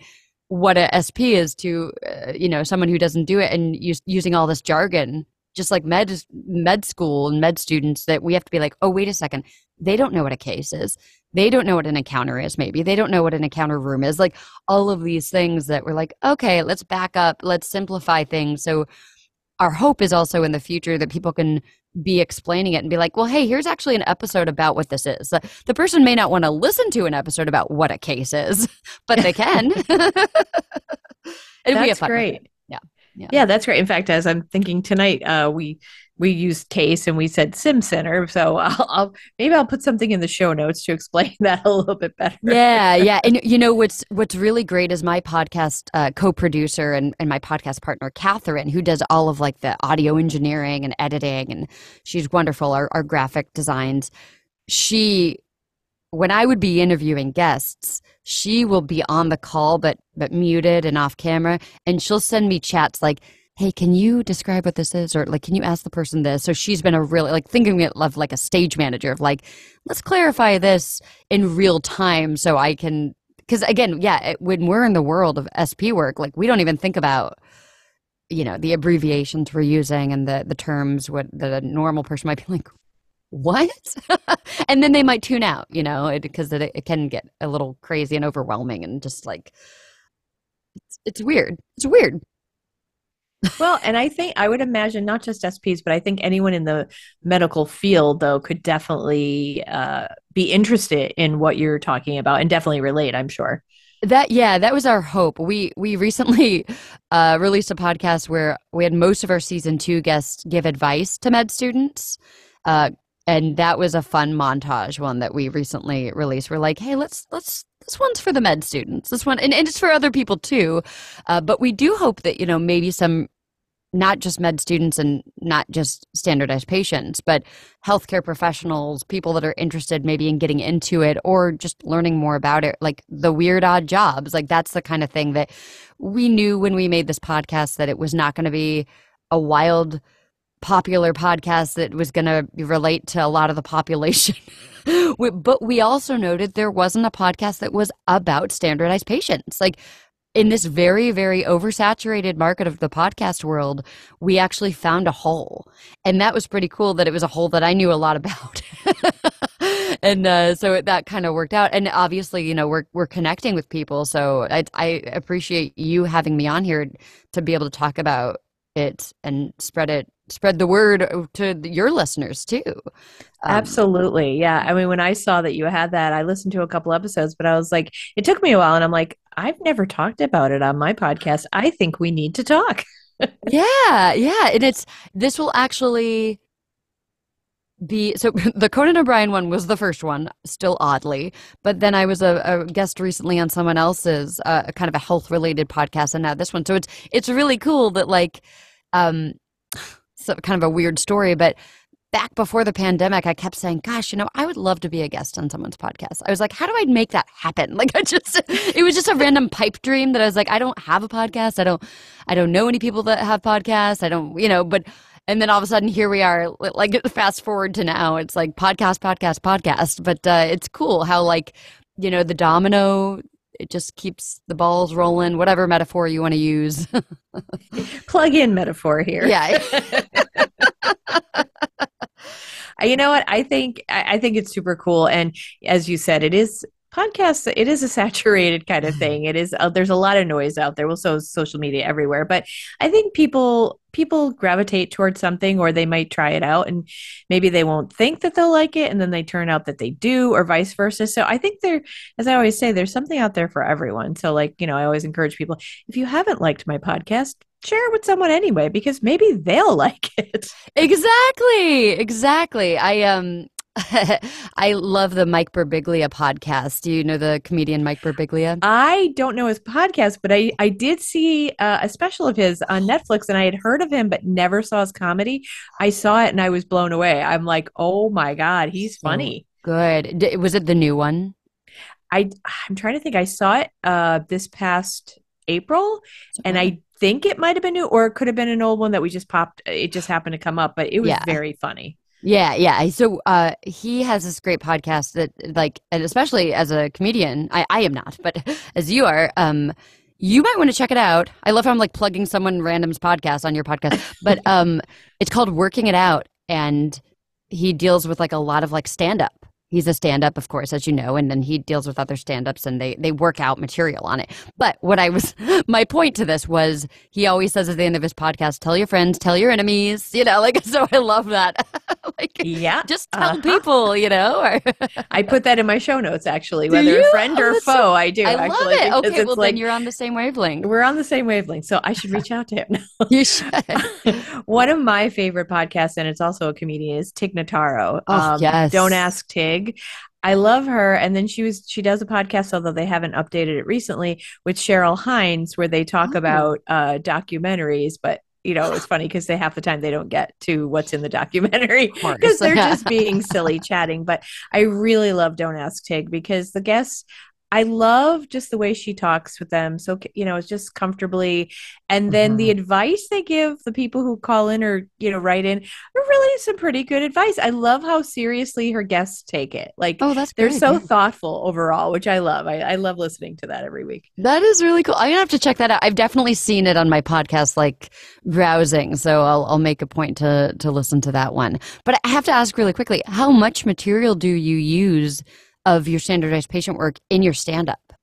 what a sp is to uh, you know someone who doesn't do it and use, using all this jargon just like med med school and med students that we have to be like, oh, wait a second, they don't know what a case is. They don't know what an encounter is, maybe. They don't know what an encounter room is. Like all of these things that we're like, okay, let's back up, let's simplify things. So our hope is also in the future that people can be explaining it and be like, well, hey, here's actually an episode about what this is. The person may not want to listen to an episode about what a case is, but they can. That's great. Yeah yeah. yeah that's great in fact as i'm thinking tonight uh, we we used case and we said sim center. So I'll, I'll, maybe i'll put something in the show notes to explain that a little bit better. Yeah yeah. And you know what's what's really great is my podcast uh, co-producer and, and my podcast partner catherine who does all of like the audio engineering and editing and she's wonderful our, our graphic designs. She when I would be interviewing guests, she will be on the call but but muted and off camera, and she'll send me chats like, "Hey, can you describe what this is?" or like, "Can you ask the person this?" So she's been a really like thinking of like a stage manager of like, let's clarify this in real time so I can because again, yeah, it, when we're in the world of SP work, like we don't even think about you know the abbreviations we're using and the the terms what the normal person might be like what? and then they might tune out, you know, because it, it, it, can get a little crazy and overwhelming and just like, it's, it's weird. It's weird. Well, and I think I would imagine not just SPs, but I think anyone in the medical field, though, could definitely uh, be interested in what you're talking about and definitely relate. I'm sure. That yeah, that was our hope. We we recently uh, released a podcast where we had most of our season two guests give advice to med students. Uh, and that was a fun montage one that we recently released we're like hey let's let's this one's for the med students this one and, and it's for other people too uh, but we do hope that you know maybe some not just med students and not just standardized patients but healthcare professionals people that are interested maybe in getting into it or just learning more about it like the weird odd jobs like that's the kind of thing that we knew when we made this podcast that it was not going to be a wild popular podcast that was going to relate to a lot of the population. but we also noted there wasn't a podcast that was about standardized patients. Like in this very, very oversaturated market of the podcast world, we actually found a hole. And that was pretty cool that it was a hole that I knew a lot about. and uh, so that kind of worked out. And obviously, you know, we're, we're connecting with people. So I, I appreciate you having me on here to be able to talk about it and spread it spread the word to your listeners too. Um, Absolutely. Yeah. I mean, when I saw that you had that, I listened to a couple episodes, but I was like, it took me a while and I'm like, I've never talked about it on my podcast. I think we need to talk. yeah. Yeah. And it's, this will actually be so the Conan O'Brien one was the first one, still oddly, but then I was a, a guest recently on someone else's uh, kind of a health related podcast, and now this one. So it's it's really cool that like um so kind of a weird story, but back before the pandemic, I kept saying, gosh, you know, I would love to be a guest on someone's podcast. I was like, how do I make that happen? Like I just it was just a random pipe dream that I was like, I don't have a podcast. I don't I don't know any people that have podcasts. I don't, you know, but and then all of a sudden here we are like fast forward to now it's like podcast podcast podcast but uh, it's cool how like you know the domino it just keeps the balls rolling. Whatever metaphor you want to use. Plug in metaphor here. Yeah. you know what? I think I think it's super cool, and as you said, it is podcasts it is a saturated kind of thing. It is uh, there's a lot of noise out there. Well so social media everywhere. But i think people people gravitate towards something or they might try it out and maybe they won't think that they'll like it and then they turn out that they do or vice versa. So i think there as i always say there's something out there for everyone. So like you know i always encourage people if you haven't liked my podcast share it with someone anyway because maybe they'll like it. Exactly exactly. I um I love the Mike Birbiglia podcast. Do you know the comedian Mike Birbiglia? I don't know his podcast, but I, I did see uh, a special of his on Netflix and I had heard of him, but never saw his comedy. I saw it and I was blown away. I'm like, oh my God, he's funny. good. D- was it the new one? I, I'm trying to think. I saw it uh, this past April and I think it might have been new or it could have been an old one that we just popped. It just happened to come up, but it was yeah. very funny. Yeah, yeah. So uh, he has this great podcast that, like, and especially as a comedian, I, I am not, but as you are, um, you might want to check it out. I love how I'm like plugging someone random's podcast on your podcast, but um, it's called Working It Out, and he deals with like a lot of like stand up he's a stand-up of course as you know and then he deals with other stand-ups and they they work out material on it but what i was my point to this was he always says at the end of his podcast tell your friends tell your enemies you know like so i love that like yeah just tell uh-huh. people you know i put that in my show notes actually whether friend or oh, foe so, i do i actually, love it okay well like, then you're on the same wavelength we're on the same wavelength so i should reach out to him you should one of my favorite podcasts and it's also a comedian is tig notaro oh, um, yes. don't ask tig. I love her. And then she was she does a podcast, although they haven't updated it recently, with Cheryl Hines, where they talk oh. about uh, documentaries. But you know, it's funny because they half the time they don't get to what's in the documentary because they're just being silly chatting. But I really love Don't Ask Tig because the guests I love just the way she talks with them. So, you know, it's just comfortably. And then mm-hmm. the advice they give the people who call in or, you know, write in are really some pretty good advice. I love how seriously her guests take it. Like, oh, that's they're great. so thoughtful overall, which I love. I, I love listening to that every week. That is really cool. I'm going to have to check that out. I've definitely seen it on my podcast, like browsing. So I'll, I'll make a point to, to listen to that one. But I have to ask really quickly how much material do you use? Of your standardized patient work in your stand up?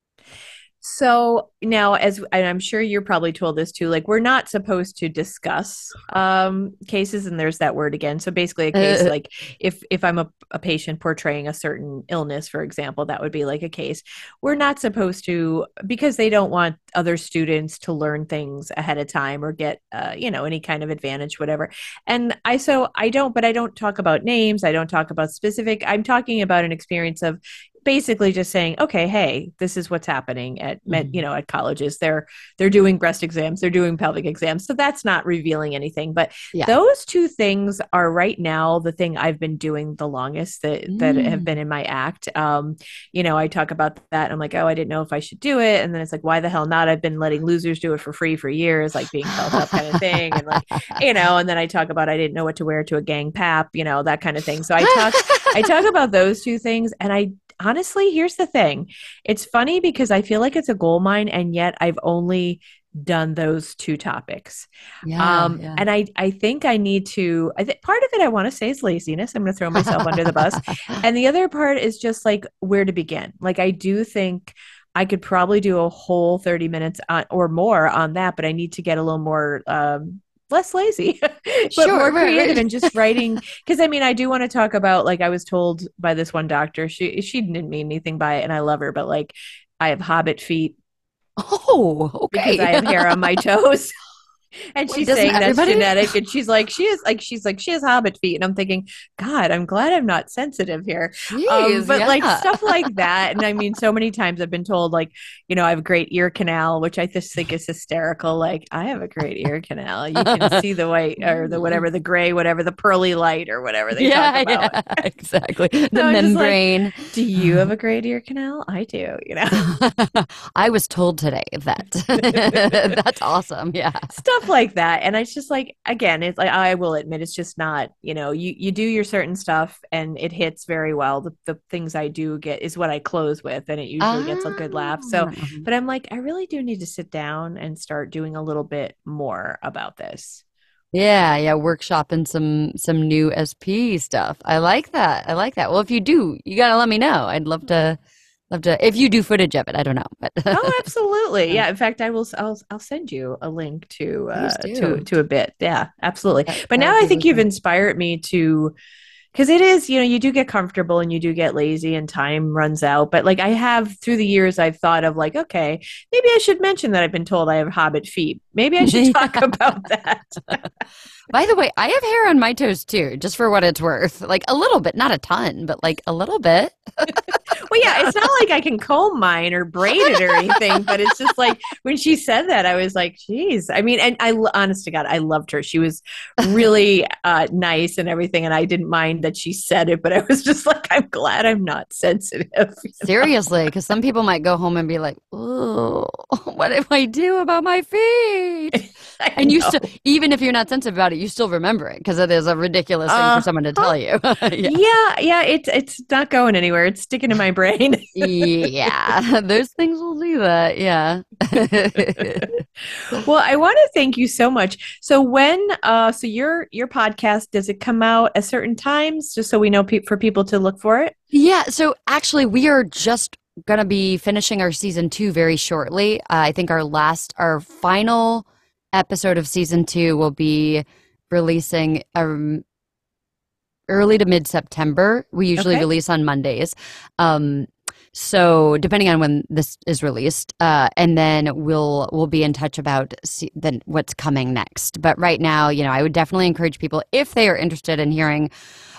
So now, as I'm sure you're probably told this too, like we're not supposed to discuss um, cases, and there's that word again. So basically, a case uh, like if if I'm a, a patient portraying a certain illness, for example, that would be like a case. We're not supposed to because they don't want other students to learn things ahead of time or get uh, you know any kind of advantage, whatever. And I so I don't, but I don't talk about names. I don't talk about specific. I'm talking about an experience of basically just saying okay hey this is what's happening at med, mm-hmm. you know at colleges. They're they're doing breast exams. They're doing pelvic exams. So that's not revealing anything. But yeah. those two things are right now the thing i've been doing the longest that that have mm. been in my act. Um you know i talk about that. I'm like oh i didn't know if i should do it. And then it's like why the hell not? I've been letting losers do it for free for years like being felt up kind of thing. And like you know and then i talk about i didn't know what to wear to a gang pap you know that kind of thing. So i talk i talk about those two things and i honestly, here's the thing. It's funny because I feel like it's a gold mine, and yet I've only done those two topics. Yeah, um, yeah. And I, I think I need to, I think part of it I want to say is laziness. I'm going to throw myself under the bus. And the other part is just like where to begin. Like, I do think I could probably do a whole 30 minutes on, or more on that, but I need to get a little more um, less lazy, but sure, more creative right. and just writing. Because I mean, I do want to talk about like I was told by this one doctor. She she didn't mean anything by it, and I love her, but like I have hobbit feet. Oh, okay. Because I have hair on my toes. And Wait, she's saying that's genetic and she's like she is like she's like she has hobbit feet. And i'm thinking god i'm glad i'm not sensitive here. Jeez, um, but yeah. like stuff like that. And i mean so many times i've been told like you know i have a great ear canal which i just think is hysterical. Like i have a great ear canal. You can see the white or the whatever the gray whatever the pearly light or whatever they yeah, talk about. yeah, exactly. The so membrane like, do you have a great ear canal? I do you know? I was told today that. That's awesome yeah. Stuff stuff like that. And it's just like, again, it's like, I will admit, it's just not, you know, you, you do your certain stuff and it hits very well. The, the things I do get is what I close with, and it usually gets a good laugh. So, Ah. but I'm like, I really do need to sit down and start doing a little bit more about this. Yeah, yeah, workshopping some some new SP stuff. I like that. I like that. Well, if you do, you gotta let me know. I'd love to love to if you do footage of it. I don't know, but Oh, absolutely. Yeah. In fact, I will. I'll. I'll send you a link to uh, to to a bit. Yeah, absolutely. That- But now I think you've inspired me to, because it is. You know, you do get comfortable and you do get lazy and time runs out. But like I have through the years, I've thought of like, okay, maybe I should mention that I've been told I have hobbit feet. Maybe I should talk about that. By the way, I have hair on my toes too, just for what it's worth. Like a little bit, not a ton, but like a little bit. Well, yeah, it's not like I can comb mine or braid it or anything, but it's just like when she said that, I was like, geez. I mean, and I, honest to God, I loved her. She was really uh, nice and everything, and I didn't mind that she said it, but I was just like, I'm glad I'm not sensitive. Seriously, because some people might go home and be like, "Oh, what do I do about my feet?" And you still, even if you're not sensitive about it, you still remember it because it is a ridiculous thing Uh, for someone to tell you. yeah. yeah, yeah, it's it's not going anywhere. It's sticking in my brain. yeah, those things will do that. Yeah. well, I want to thank you so much. So when uh so your your podcast does it come out at certain times just so we know pe- for people to look for it? Yeah, so actually, we are just going to be finishing our season two very shortly. Uh, I think our last, our final episode of season two will be releasing um, early to mid September. We usually Okay. release on Mondays. Um, so depending on when this is released, uh, and then we'll we'll be in touch about see, then what's coming next. But right now, you know, I would definitely encourage people if they are interested in hearing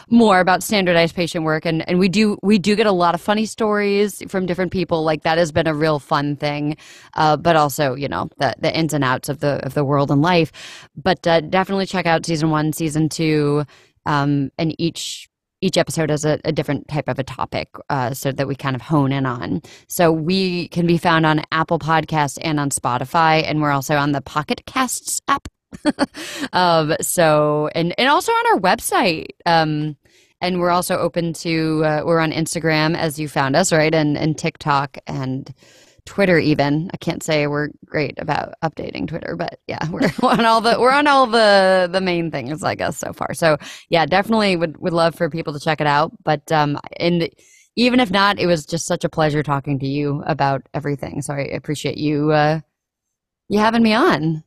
more about standardized patient work and and we do we do get a lot of funny stories from different people. Like that has been a real fun thing uh, but also you know the the ins and outs of the of the world and life. But uh, definitely check out season one season two um, and each each episode has a, a different type of a topic uh, so that we kind of hone in on. So we can be found on apple podcast and on spotify and we're also on the pocket casts app um, so and and also on our website. Um, and we're also open to uh, we're on Instagram as you found us, right? And and TikTok and Twitter even. I can't say we're great about updating Twitter, but yeah, we're on all the we're on all the the main things, I guess, so far. So yeah, definitely would would love for people to check it out. But um and even if not, it was just such a pleasure talking to you about everything. So I appreciate you uh you having me on.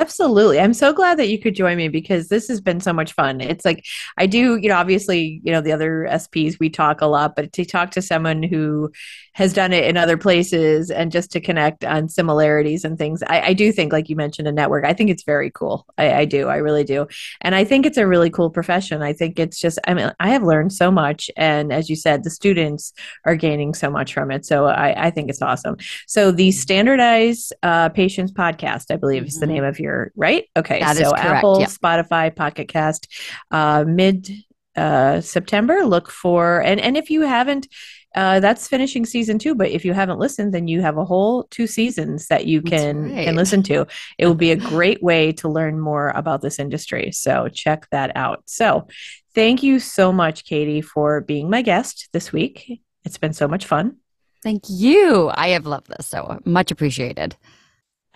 Absolutely. I'm so glad that you could join me because this has been so much fun. It's like I do, you know, obviously, you know, the other SPs we talk a lot, but to talk to someone who has done it in other places and just to connect on similarities and things, I, I do think, like you mentioned, a network. I think it's very cool. I, I do. I really do. And I think it's a really cool profession. I think it's just, I mean, I have learned so much. And as you said, the students are gaining so much from it. So I, I think it's awesome. So the Standardized uh, Patients Podcast, I believe, is the Mhm. name of your right. Okay, That so Apple. Spotify, Pocket Cast, uh, mid uh, September. Look for and and if you haven't. Uh, that's finishing season two, but if you haven't listened, then you have a whole two seasons that you can right. can listen to. It will be a great way to learn more about this industry. So check that out. So thank you so much, Katie, for being my guest this week. It's been so much fun. Thank you. I have loved this so much appreciated.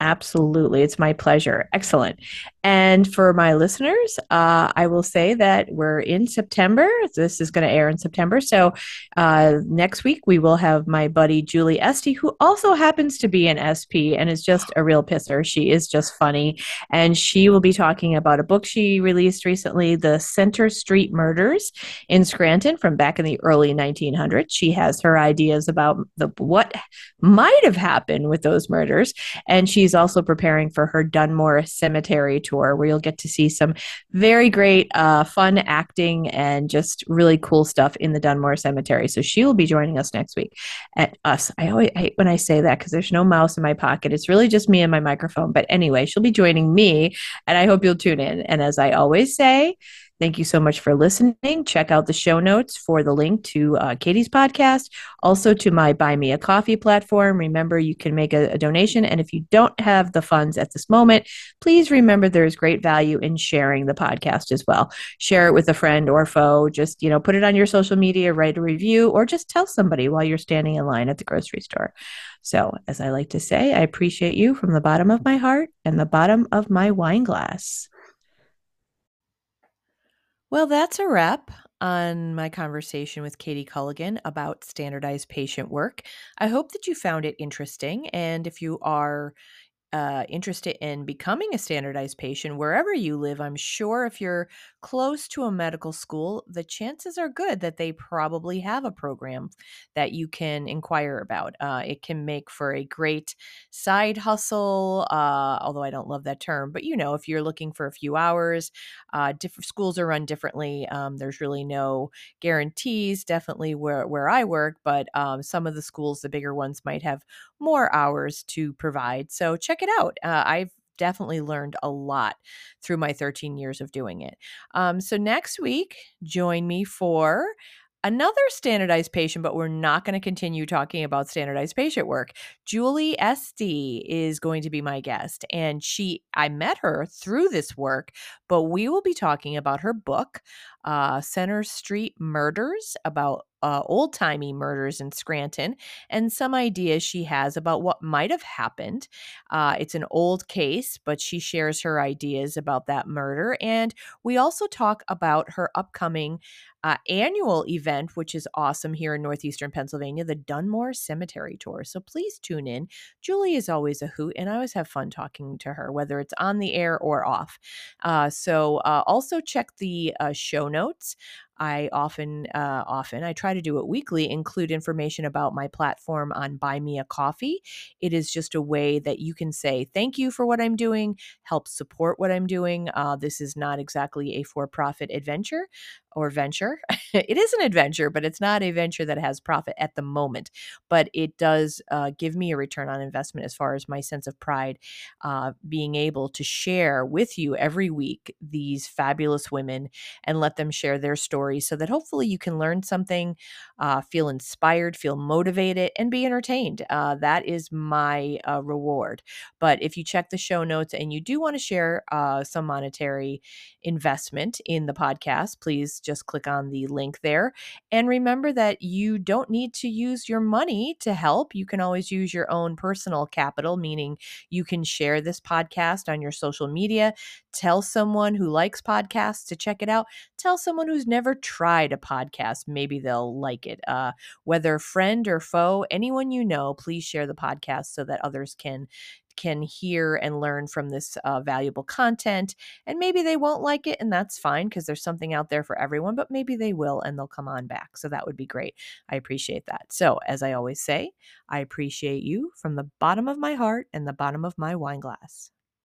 Absolutely. It's my pleasure. Excellent. And for my listeners, uh, I will say that we're in September. This is going to air in September. So uh, next week, we will have my buddy Julie Esty, who also happens to be an SP and is just a real pisser. She is just funny. And she will be talking about a book she released recently, The Center Street Murders in Scranton from back in the early 1900s. She has her ideas about the what might have happened with those murders. And she's also preparing for her Dunmore Cemetery tour, where you'll get to see some very great, uh, fun acting and just really cool stuff in the Dunmore Cemetery. So she will be joining us next week. At us, I always hate when I say that because there's no mouse in my pocket. It's really just me and my microphone. But anyway, she'll be joining me, and I hope you'll tune in. And as I always say, Thank you so much for listening. Check out the show notes for the link to uh, Katie's podcast, also to my Buy Me a Coffee platform. Remember, you can make a, a donation. And if you don't have the funds at this moment, please remember there's great value in sharing the podcast as well. Share it with a friend or foe. Just, you know, put it on your social media, write a review, or just tell somebody while you're standing in line at the grocery store. So, as I like to say, I appreciate you from the bottom of my heart and the bottom of my wine glass. Well, that's a wrap on my conversation with Katie Culligan about standardized patient work. I hope that you found it interesting. And if you are uh, interested in becoming a standardized patient wherever you live, I'm sure if you're close to a medical school, the chances are good that they probably have a program that you can inquire about. Uh, it can make for a great side hustle, uh, although I don't love that term, but you know, if you're looking for a few hours, uh, different schools are run differently. Um, there's really no guarantees, definitely where, where I work, but um, some of the schools, the bigger ones, might have more hours to provide. So check it out. Uh, I've definitely learned a lot through my 13 years of doing it. Um, so next week, join me for another standardized patient, but we're not going to continue talking about standardized patient work. Julie Esty is going to be my guest, and she I met her through this work, but we will be talking about her book, uh, Center Street Murders, about uh, old timey murders in Scranton and some ideas she has about what might have happened. Uh, it's an old case, but she shares her ideas about that murder. And we also talk about her upcoming uh, annual event, which is awesome here in Northeastern Pennsylvania, the Dunmore Cemetery Tour. So please tune in. Julie is always a hoot, and I always have fun talking to her, whether it's on the air or off. Uh, so uh, also check the uh, show notes. I often, uh, often, I try to do it weekly, include information about my platform on Buy Me a Coffee. It is just a way that you can say thank you for what I'm doing, help support what I'm doing. Uh, this is not exactly a for profit adventure or venture. it is an adventure, but it's not a venture that has profit at the moment. But it does uh, give me a return on investment as far as my sense of pride, uh, being able to share with you every week these fabulous women and let them share their stories so that hopefully you can learn something, uh, feel inspired, feel motivated, and be entertained. Uh, that is my uh, reward. But if you check the show notes and you do want to share uh, some monetary investment in the podcast, please just click on the link there. And remember that you don't need to use your money to help. You can always use your own personal capital, meaning you can share this podcast on your social media, tell someone who likes podcasts to check it out, tell someone who's never tried a podcast, maybe they'll like it. Uh, whether friend or foe, anyone you know, please share the podcast so that others can can hear and learn from this uh, valuable content. And maybe they won't like it, and that's fine because there's something out there for everyone, but maybe they will and they'll come on back. So that would be great. I appreciate that. So, as I always say, I appreciate you from the bottom of my heart and the bottom of my wine glass.